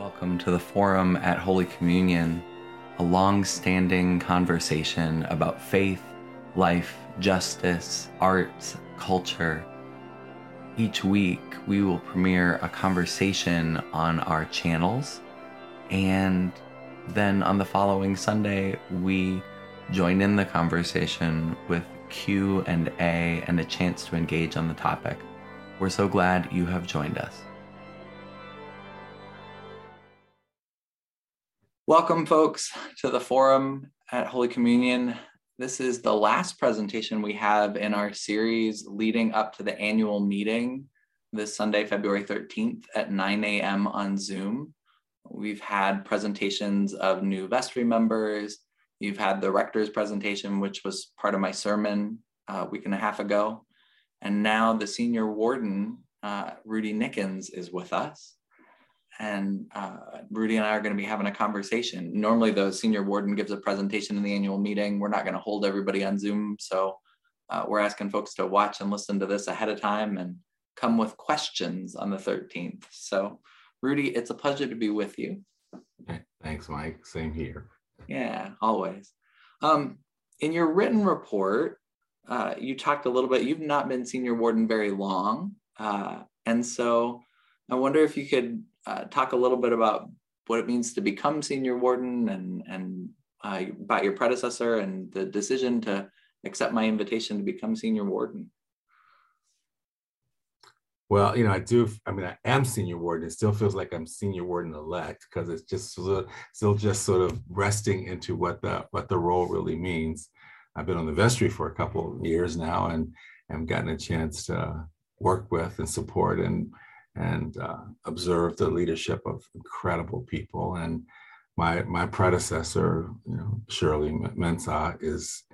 Welcome to the forum at Holy Communion, a long standing conversation about faith, life, justice, arts, culture. Each week, we will premiere a conversation on our channels, and then on the following Sunday, we join in the conversation with Q and A and a chance to engage on the topic. We're so glad you have joined us. Welcome, folks, to the forum at Holy Communion. This is the last presentation we have in our series leading up to the annual meeting this Sunday, February 13th at 9 a.m. on Zoom. We've had presentations of new vestry members. You've had the rector's presentation, which was part of my sermon a week and a half ago. And now the senior warden, uh, Rudy Nickens, is with us and uh, Rudy and I are going to be having a conversation. Normally, the senior warden gives a presentation in the annual meeting. We're not going to hold everybody on Zoom, so uh, we're asking folks to watch and listen to this ahead of time and come with questions on the 13th. So, Rudy, it's a pleasure to be with you. Thanks, Mike. Same here. Yeah, always. Um, in your written report, uh, you talked a little bit. You've not been senior warden very long, uh, and so I wonder if you could uh, talk a little bit about what it means to become senior warden and and uh, about your predecessor and the decision to accept my invitation to become senior warden. Well, you know, I do. I mean, I am senior warden. It still feels like I'm senior warden elect because it's just still just sort of resting into what the what the role really means. I've been on the vestry for a couple of years now, and have gotten a chance to work with and support and and uh, the leadership of incredible people. And my my predecessor, you know, Shirley Mensah, is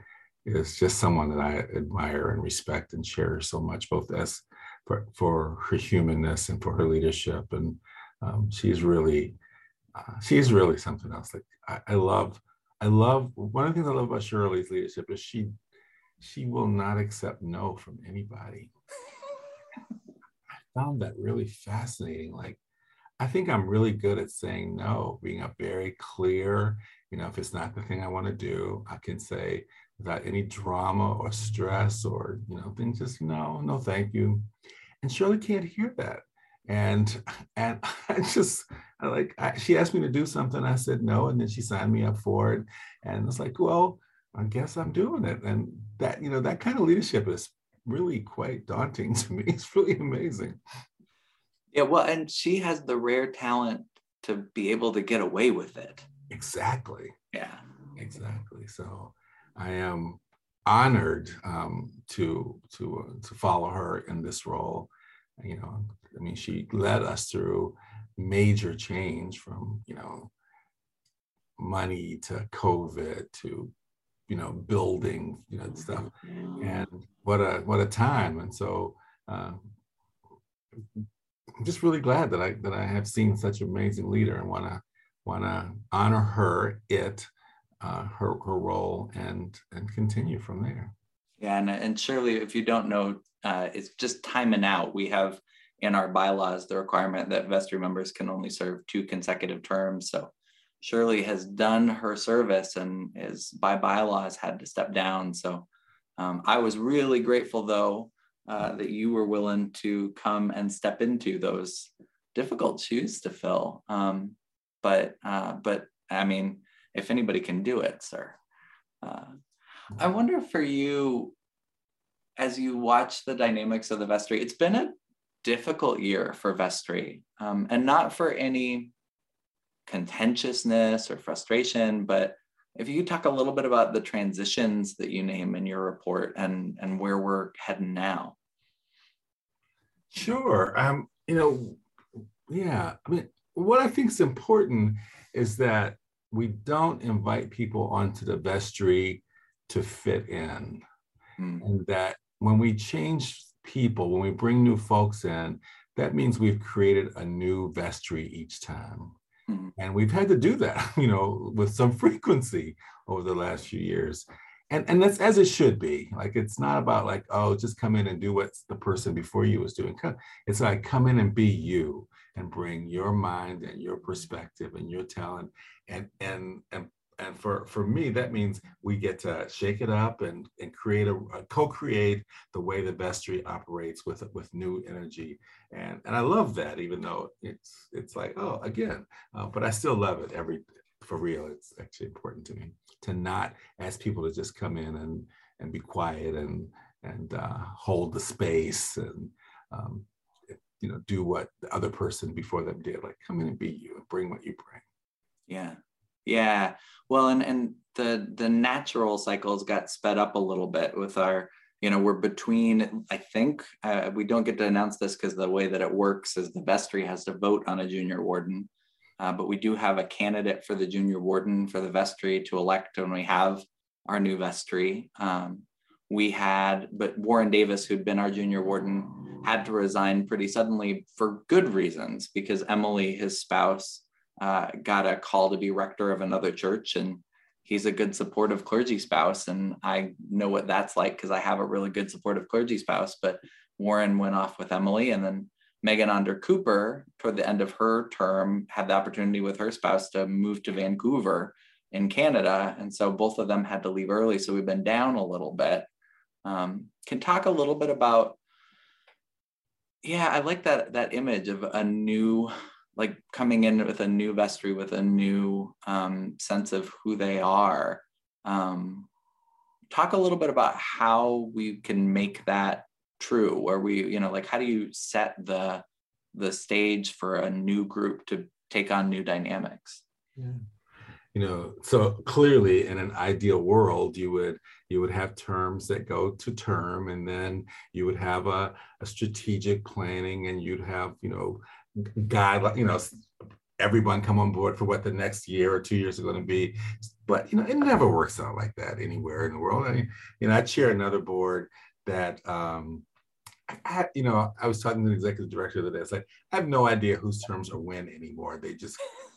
is just someone that I admire and respect and cherish so much, both as for, for her humanness and for her leadership. And um, she's really uh, she's really something else. Like I, I love I love one of the things I love about Shirley's leadership is she she will not accept no from anybody found that really fascinating. Like, I think I'm really good at saying no, being a very clear, you know, if it's not the thing I want to do, I can say without any drama or stress or, you know, things just no, no, thank you. And Shirley can't hear that. And and I just I like I, she asked me to do something. I said no, and then she signed me up for it. And it's like, well, I guess I'm doing it. And that you know that kind of leadership is really quite daunting to me. It's really amazing. Yeah, well, and she has the rare talent to be able to get away with it. Exactly. Yeah. Exactly. So I am honored um, to to uh, to follow her in this role. You know, I mean, she led us through major change from you know money to COVID to you know building you know stuff. And what a what a time. And so uh, i'm just really glad that i that i have seen such an amazing leader and want to want to honor her it uh, her her role and and continue from there. Yeah and, and Shirley if you don't know uh, it's just timing out. We have in our bylaws the requirement that vestry members can only serve two consecutive terms. So Shirley has done her service and is by bylaws had to step down. So um, I was really grateful though uh, that you were willing to come and step into those difficult shoes to fill. Um, but uh, but I mean, if anybody can do it, sir. Uh, I wonder for you, as you watch the dynamics of the vestry, it's been a difficult year for vestry, um, and not for any contentiousness or frustration, but if you talk a little bit about the transitions that you name in your report and and where we're heading now. Sure. Um, you know, yeah. I mean, what I think is important is that we don't invite people onto the vestry to fit in. Mm. And that when we change people, when we bring new folks in, that means we've created a new vestry each time. Mm-hmm. And we've had to do that, you know, with some frequency over the last few years. And, and that's as it should be. Like it's not about like, oh, just come in and do what the person before you was doing. It's like come in and be you. and bring your mind and your perspective and your talent and and and and for for me that means we get to shake it up and and create a, a, co-create the way the vestry operates with with new energy. And and i love that even though it's it's like oh again uh, but i still love it every for real. It's actually important to me to not ask people to just come in and and be quiet and and uh, hold the space and um, you know do what the other person before them did like come in and be you and bring what you bring. Yeah yeah. Well and and the the natural cycles got sped up a little bit with our you know we're between i think uh, we don't get to announce this because the way that it works is the vestry has to vote on a junior warden. Uh, but we do have a candidate for the junior warden for the vestry to elect when we have our new vestry. Um, we had but warren davis who'd been our junior warden had to resign pretty suddenly for good reasons because emily his spouse uh, got a call to be rector of another church and he's a good supportive clergy spouse and i know what that's like because i have a really good supportive clergy spouse but warren went off with emily and then megan under cooper toward the end of her term had the opportunity with her spouse to move to vancouver in canada and so both of them had to leave early so we've been down a little bit. Um, can talk a little bit about yeah i like that that image of a new like coming in with a new vestry with a new um, sense of who they are um, talk a little bit about how we can make that true where we you know like how do you set the the stage for a new group to take on new dynamics yeah. you know so clearly in an ideal world you would you would have terms that go to term and then you would have a, a strategic planning and you'd have you know guide, you know, everyone come on board for what the next year or two years are going to be. But you know, it never works out like that anywhere in the world. I mean, you know, I chair another board that um, I, you know, I was talking to the executive director the other day. It's like I have no idea whose terms are when anymore. They just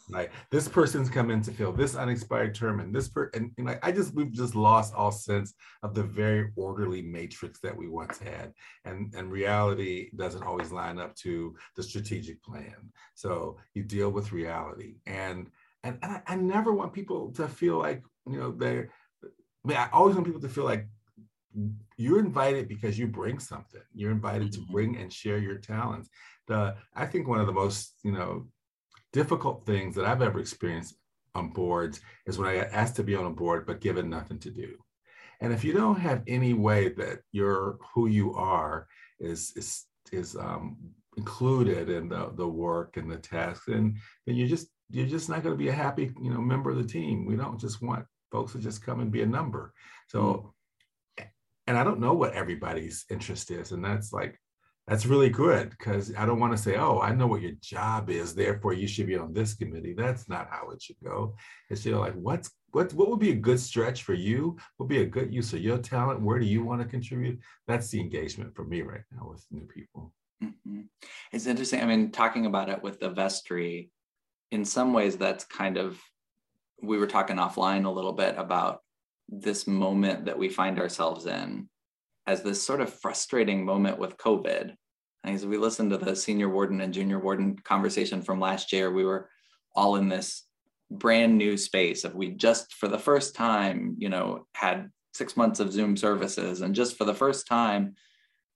like this person's come in to fill this unexpired term, and this per and, and like I just we've just lost all sense of the very orderly matrix that we once had, and and reality doesn't always line up to the strategic plan. So you deal with reality, and and, and I, I never want people to feel like you know they're. I mean, I always want people to feel like you're invited because you bring something. You're invited to mm-hmm. bring and share your talents. The I think one of the most you know difficult things that I've ever experienced on boards is when I got asked to be on a board but given nothing to do. And if you don't have any way that you're who you are is is is um, included in the the work and the tasks, and then you're just you're just not going to be a happy you know member of the team. We don't just want folks to just come and be a number. So and I don't know what everybody's interest is. And that's like, that's really good because I don't want to say, oh, I know what your job is, therefore you should be on this committee. That's not how it should go. It's you know, like what's what what would be a good stretch for you? What would be a good use of your talent? Where do you want to contribute? That's the engagement for me right now with new people. Mm-hmm. It's interesting. I mean, talking about it with the vestry, in some ways, that's kind of we were talking offline a little bit about this moment that we find ourselves in as this sort of frustrating moment with COVID. As we listened to the senior warden and junior warden conversation from last year, we were all in this brand new space of we just for the first time, you know, had six months of Zoom services and just for the first time.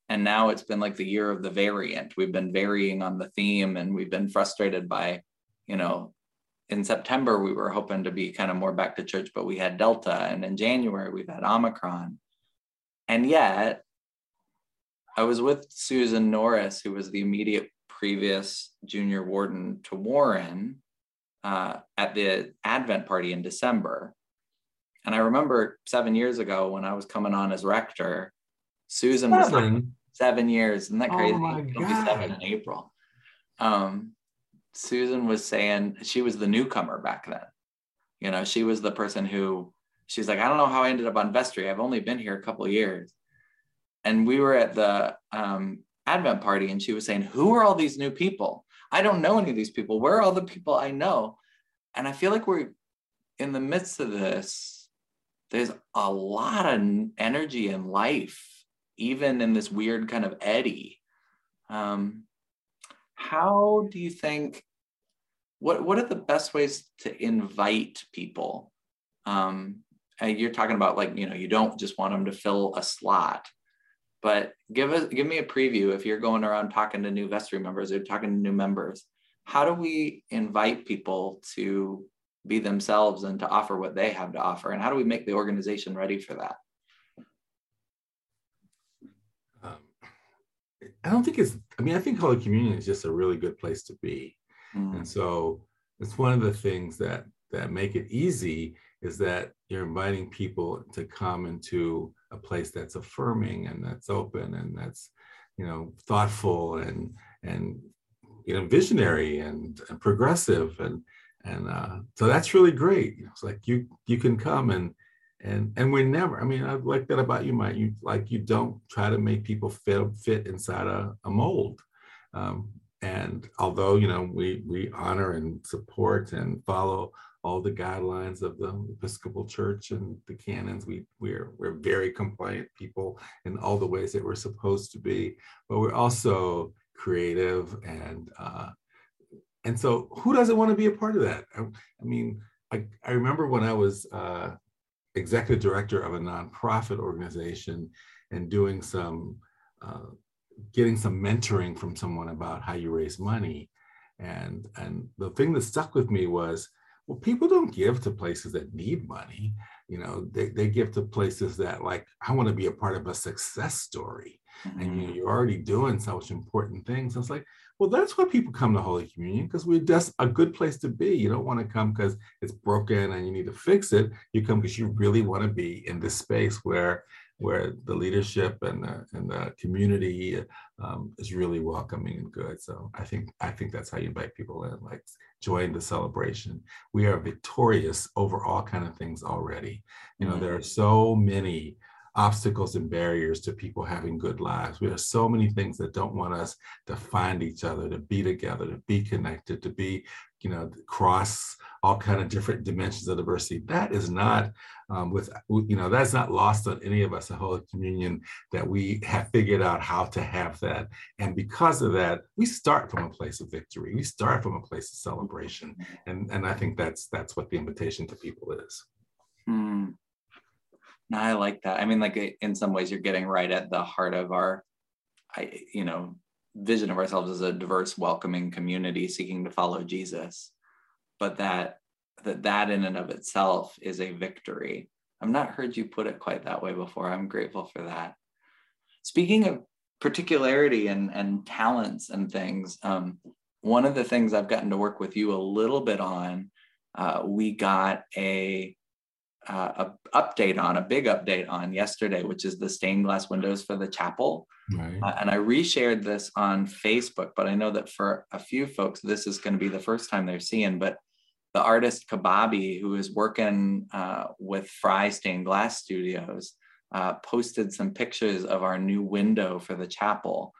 And now it's been like the year of the variant. We've been varying on the theme and we've been frustrated by, you know, in September, we were hoping to be kind of more back to church, but we had Delta. And in January, we've had Omicron. And yet, I was with Susan Norris, who was the immediate previous junior warden to Warren uh, at the Advent party in December. And I remember seven years ago when I was coming on as rector, Susan seven. was like seven years. Isn't that oh crazy? Oh It'll be seven in April. Um, Susan was saying she was the newcomer back then. You know, she was the person who she's like, I don't know how I ended up on vestry. I've only been here a couple of years. And we were at the um, Advent party, and she was saying, Who are all these new people? I don't know any of these people. Where are all the people I know? And I feel like we're in the midst of this. There's a lot of energy and life, even in this weird kind of eddy. Um, how do you think what what are the best ways to invite people um you're talking about like you know you don't just want them to fill a slot but give us give me a preview if you're going around talking to new vestry members or talking to new members. How do we invite people to be themselves and to offer what they have to offer? And how do we make the organization ready for that? Um, i don't think it's i mean i think holy communion is just a really good place to be. Mm. and so it's one of the things that that make it easy is that you're inviting people to come into a place that's affirming and that's open and that's you know thoughtful and and you know visionary and, and progressive and and uh, so that's really great. It's like you you can come and and and we're never i mean i like that about you mike you like you don't try to make people fit fit inside a, a mold. Um, and although you know we we honor and support and follow all the guidelines of the Episcopal Church and the canons. We we're we're very compliant people in all the ways that we're supposed to be, but we're also creative and uh, and so who doesn't want to be a part of that? I, I mean, I, I remember when I was uh, executive director of a nonprofit organization and doing some uh, getting some mentoring from someone about how you raise money. And, and the thing that stuck with me was well, people don't give to places that need money. You know, they, they give to places that like, I want to be a part of a success story. Mm-hmm. And you know, mm-hmm. you're already doing such important things. it's like, well, that's why people come to Holy Communion, because we're just a good place to be. You don't want to come because it's broken and you need to fix it. You come because you really want to be in this space where where the leadership and the, and the community um, is really welcoming and good. So I think I think that's how you invite people in, like join the celebration. We are victorious over all kind of things already. You know, mm-hmm. there are so many obstacles and barriers to people having good lives. We have so many things that don't want us to find each other, to be together, to be connected, to be, you know, cross all kind of different dimensions of diversity. That is not um, with, you know, that's not lost on any of us at Holy Communion that we have figured out how to have that. And because of that, we start from a place of victory. We start from a place of celebration. And, and I think that's, that's what the invitation to people is. Hmm. I like that. I mean, like in some ways, you're getting right at the heart of our, I, you know, vision of ourselves as a diverse, welcoming community seeking to follow Jesus. But that that that in and of itself is a victory. I've not heard you put it quite that way before. I'm grateful for that. Speaking of particularity and and talents and things, um, one of the things I've gotten to work with you a little bit on, uh, we got a uh, a update on a big update on yesterday, which is the stained glass windows for the chapel. Right. Uh, and I reshared this on Facebook, but I know that for a few folks, this is going to be the first time they're seeing. But the artist Kababi, who is working uh, with Frei Stained Glass Studios, uh, posted some pictures of our new window for the chapel.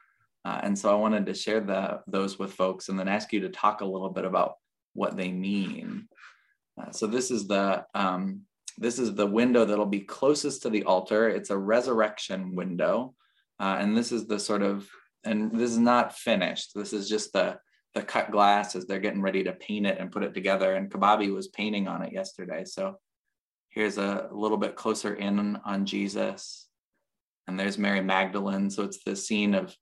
Uh, and so I wanted to share the, those with folks and then ask you to talk a little bit about what they mean. Uh, so this is the um, this is the window that'll be closest to the altar. It's a resurrection window. Uh, and this is the sort of, and this is not finished. This is just the, the cut glass as they're getting ready to paint it and put it together. And Kababi was painting on it yesterday. So here's a little bit closer in on Jesus. And there's Mary Magdalene. So it's the scene of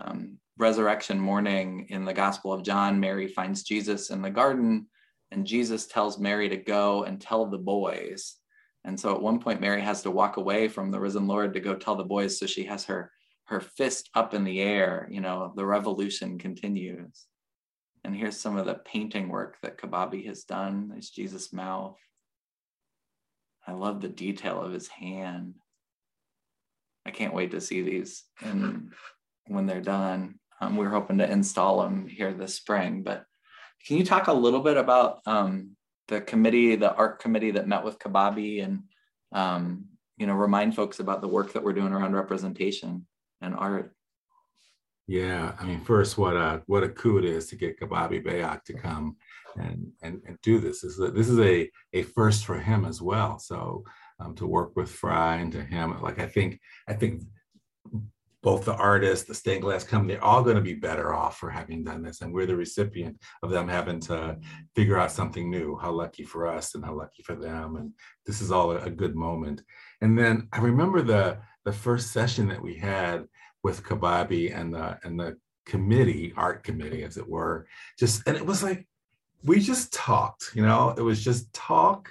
um, resurrection morning in the Gospel of John. Mary finds Jesus in the garden and Jesus tells Mary to go and tell the boys. And so at one point, Mary has to walk away from the risen Lord to go tell the boys. So she has her her fist up in the air. You know, the revolution continues. And here's some of the painting work that Kababi has done. There's Jesus' mouth. I love the detail of his hand. I can't wait to see these and when they're done. Um, we're hoping to install them here this spring, but can you talk a little bit about um, the committee, the art committee that met with Kababi and, um, you know, remind folks about the work that we're doing around representation and art? Yeah, I mean, first, what a what a coup it is to get Kababi Bayak to come and and, and do this. This is a, this is a a first for him as well. So um, to work with Frei and to him, like I think I think both the artist, the stained glass company, they're all going to be better off for having done this. And we're the recipient of them having to figure out something new. How lucky for us and how lucky for them. And this is all a, good moment. And then I remember the the first session that we had with Kababi and the and the committee, art committee, as it were, just and it was like we just talked, you know, it was just talk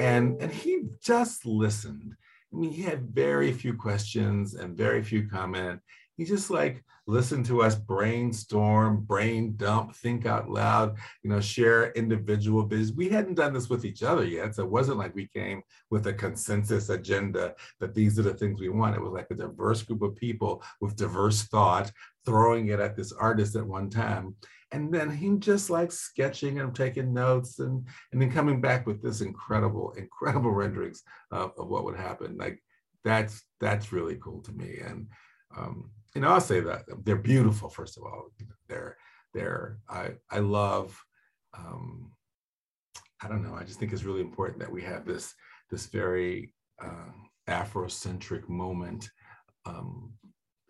and and he just listened He had very few questions and very few comment. He just like listened to us brainstorm, brain dump, think out loud, you know, share individual business. We hadn't done this with each other yet. So it wasn't like we came with a consensus agenda that these are the things we want. It was like a diverse group of people with diverse thought throwing it at this artist at one time and then him just like sketching and taking notes and and then coming back with this incredible incredible renderings of, of what would happen like that's that's really cool to me and um, you know i'll say that they're beautiful first of all they're they're i i love um, i don't know i just think it's really important that we have this this very uh, afrocentric moment um,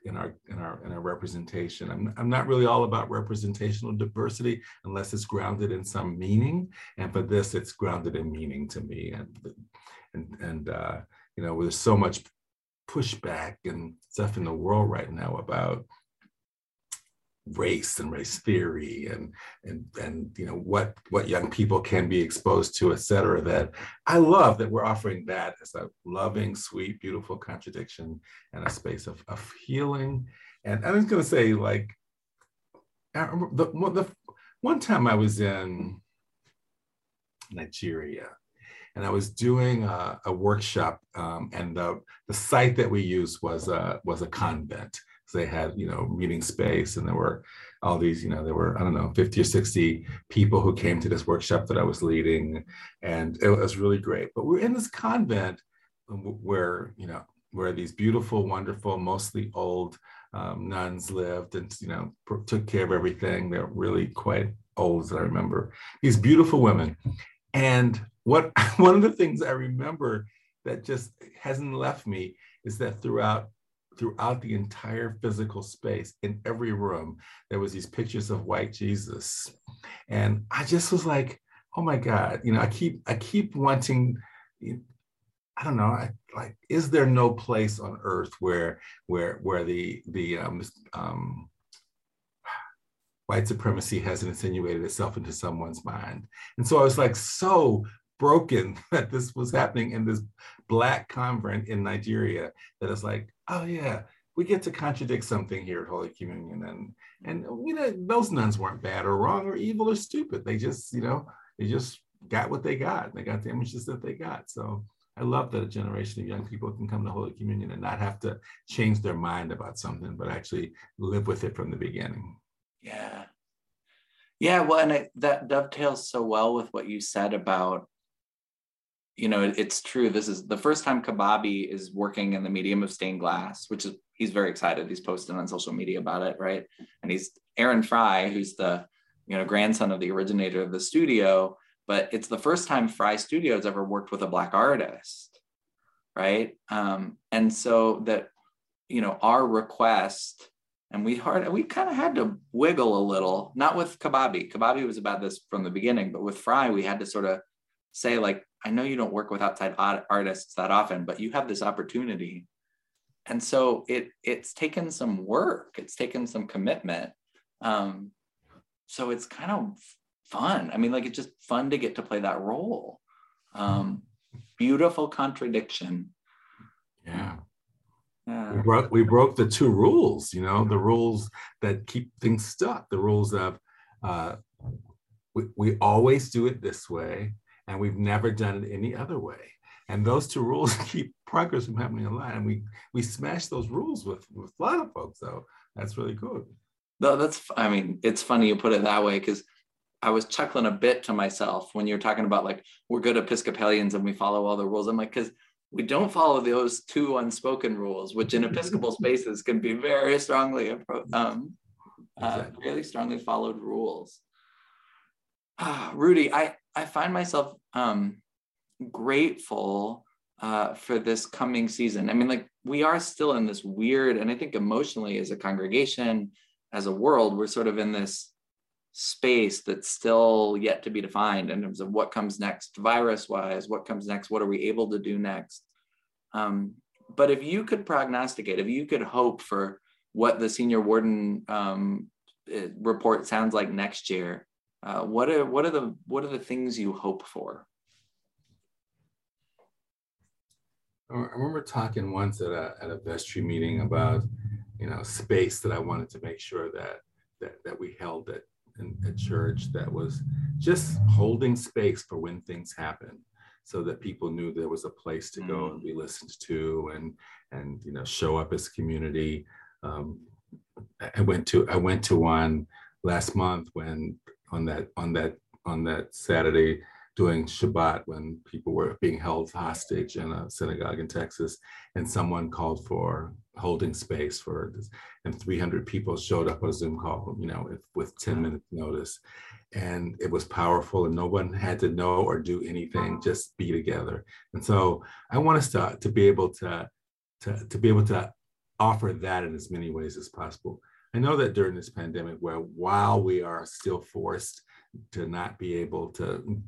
in our in our in our representation. I'm, I'm not really all about representational diversity unless it's grounded in some meaning. And for this, it's grounded in meaning to me. And and and uh, you know, there's so much pushback and stuff in the world right now about race and race theory and and and you know what what young people can be exposed to et cetera that i love that we're offering that as a loving sweet beautiful contradiction and a space of, of healing. And i was going to say like the, the one time i was in nigeria and I was doing a, a workshop, um, and the, the site that we used was a, was a convent. They had you know meeting space and there were all these you know there were i don't know 50 or 60 people who came to this workshop that i was leading and it was really great. But we're in this convent where you know where these beautiful wonderful mostly old um, nuns lived and you know took care of everything. They're really quite old as i remember. These beautiful women and what one of the things i remember that just hasn't left me is that throughout throughout the entire physical space in every room there was these pictures of white jesus. And i just was like oh my god you know i keep i keep wanting i don't know I, like is there no place on earth where where where the the um, um, white supremacy hasn't insinuated itself into someone's mind and so i was like so broken that this was happening in this black convent in nigeria that is like oh yeah, we get to contradict something here at Holy Communion. And and you know, those nuns weren't bad or wrong or evil or stupid. They just, you know, they just got what they got. They got the images that they got. So I love that a generation of young people can come to Holy Communion and not have to change their mind about something, but actually live with it from the beginning. Yeah. Yeah, well, and it, that dovetails so well with what you said about you know, it's true. This is the first time Kababi is working in the medium of stained glass, which is he's very excited. He's posted on social media about it, right? And he's Aaron Frei, who's the you know grandson of the originator of the studio, but it's the first time Frei Studios ever worked with a black artist, right? Um, and so that you know our request and we hard we kind of had to wiggle a little not with kababi kababi was about this from the beginning but with frei we had to sort of say like I know you don't work with outside artists that often, but you have this opportunity. And so it it's taken some work, it's taken some commitment. Um, so it's kind of fun. I mean, like it's just fun to get to play that role. Um, beautiful contradiction. Yeah. Yeah. We broke, we broke the two rules, you know, the rules that keep things stuck, the rules of uh, we, we always do it this way and we've never done it any other way. And those two rules keep progress from happening a lot. And we we smash those rules with, with a lot of folks. So that's really cool. No, that's I mean, it's funny you put it that way because I was chuckling a bit to myself when you're talking about like we're good Episcopalians and we follow all the rules. I'm like, because we don't follow those two unspoken rules, which in Episcopal spaces can be very strongly um, uh, really strongly followed rules. Ah, Rudy, I I find myself um, grateful uh, for this coming season? I mean, like we are still in this weird, and I think emotionally as a congregation, as a world, we're sort of in this space that's still yet to be defined in terms of what comes next virus wise what comes next what are we able to do next um, but if you could prognosticate if you could hope for what the senior warden um, eh, report sounds like next year uh, what are what are the what are the things you hope for? I remember talking once at a, at a vestry meeting about, you know, space that I wanted to make sure that that, that we held at, in, at church that was just holding space for when things happen so that people knew there was a place to go and be listened to and and you know show up as community. Um, i went to i went to one last month when on that on that on that saturday doing Shabbat when people were being held hostage in a synagogue in Texas, and someone called for holding space for this, and 300 people showed up on a Zoom call, you know, with 10 minutes notice, and it was powerful, and no one had to know or do anything, just be together. And so I want us to to be able to to to be able to offer that in as many ways as possible. I know that during this pandemic, where while we are still forced to not be able to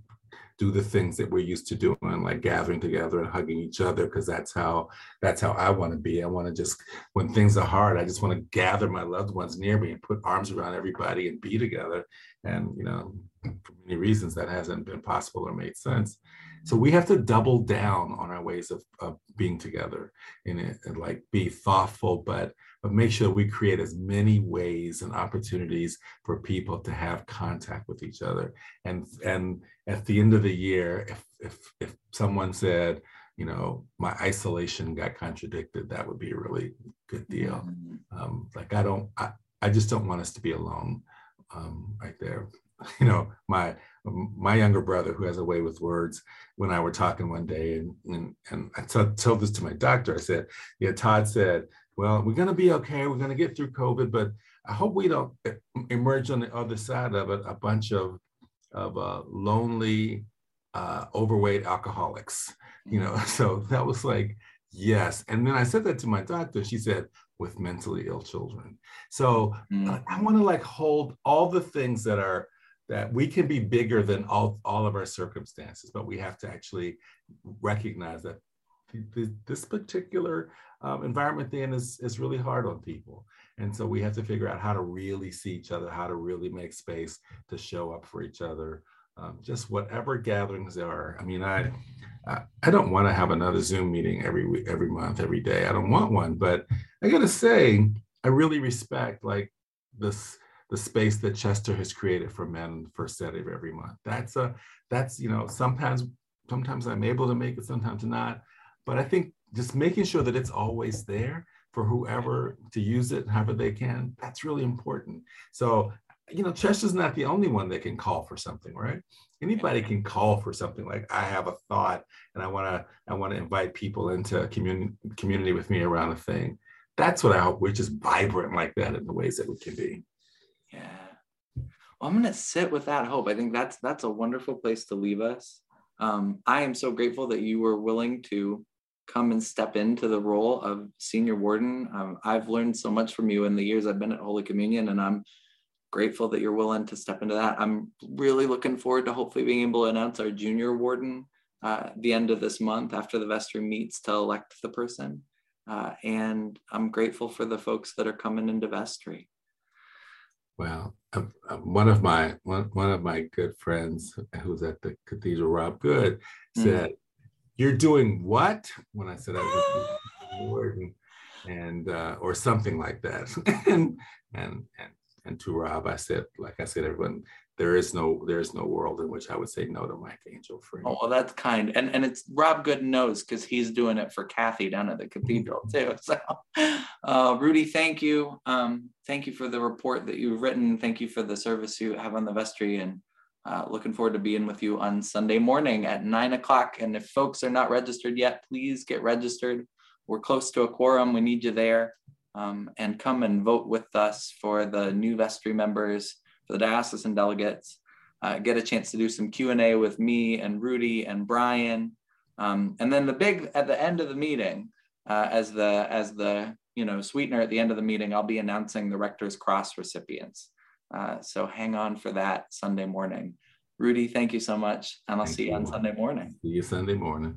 do the things that we're used to doing, like gathering together and hugging each other, because that's how that's how I want to be. I want to just when things are hard, I just want to gather my loved ones near me and put arms around everybody and be together. And you know, for many reasons that hasn't been possible or made sense. So we have to double down on our ways of, of being together and, and like be thoughtful, but but make sure we create as many ways and opportunities for people to have contact with each other. And and at the end of the year, if if if someone said, you know, my isolation got contradicted, that would be a really good deal. Mm-hmm. Um, like I don't, I, I just don't want us to be alone um, right there. You know, my my younger brother who has a way with words when i were talking one day and and, and i t- told this to my doctor i said yeah todd said well, we're going to be okay. We're going to get through COVID, but I hope we don't emerge on the other side of it a bunch of, of uh, lonely, uh, overweight alcoholics. You know, so that was like, yes. And then I said that to my doctor. She said, with mentally ill children. So uh, I want to like hold all the things that are that we can be bigger than all, all of our circumstances, but we have to actually recognize that this particular um, environment then is, is really hard on people. And so we have to figure out how to really see each other, how to really make space to show up for each other. Um, just whatever gatherings there are. I mean, I, I, I don't want to have another Zoom meeting every week, every month, every day. I don't want one, but I got to say, I really respect like this the space that Chester has created for men for Saturday of every month. That's a that's you know sometimes sometimes I'm able to make it, sometimes not. But I think just making sure that it's always there for whoever to use it however they can, that's really important. So, you know, Chester's not the only one that can call for something, right? Anybody can call for something like I have a thought and I want to I want to invite people into community community with me around a thing. That's what I hope we're just vibrant like that in the ways that we can be. Yeah. Well, I'm to sit with that hope. I think that's that's a wonderful place to leave us. Um, I am so grateful that you were willing to come and step into the role of senior warden. Um, I've learned so much from you in the years I've been at Holy Communion, and I'm grateful that you're willing to step into that. I'm really looking forward to hopefully being able to announce our junior warden uh, at the end of this month after the vestry meets to elect the person. Uh, and I'm grateful for the folks that are coming into vestry. Well, um, one of my one, one of my good friends who's at the cathedral, Rob Good, mm. said, mm you're doing what? When I said I was working, and uh, or something like that. and and and and to Rob, I said, like I said, everyone, there is no there is no world in which I would say no to Mike Angell for. Oh, well, that's kind, and and it's Rob Good knows because he's doing it for Kathy down at the cathedral too. So, uh, Rudy, thank you, um, thank you for the report that you've written. Thank you for the service you have on the vestry, and uh, looking forward to being with you on Sunday morning at nine o'clock. And if folks are not registered yet, please get registered. We're close to a quorum. We need you there. Um, and come and vote with us for the new vestry members, for the diocesan delegates. Uh, get a chance to do some Q&A with me and Rudy and Brian. Um, and then the big at the end of the meeting, uh, as the as the you know sweetener at the end of the meeting, I'll be announcing the Rector's Cross recipients. Uh, so hang on for that Sunday morning. Rudy, thank you so much, and I'll thank see you on Sunday morning. See you Sunday morning.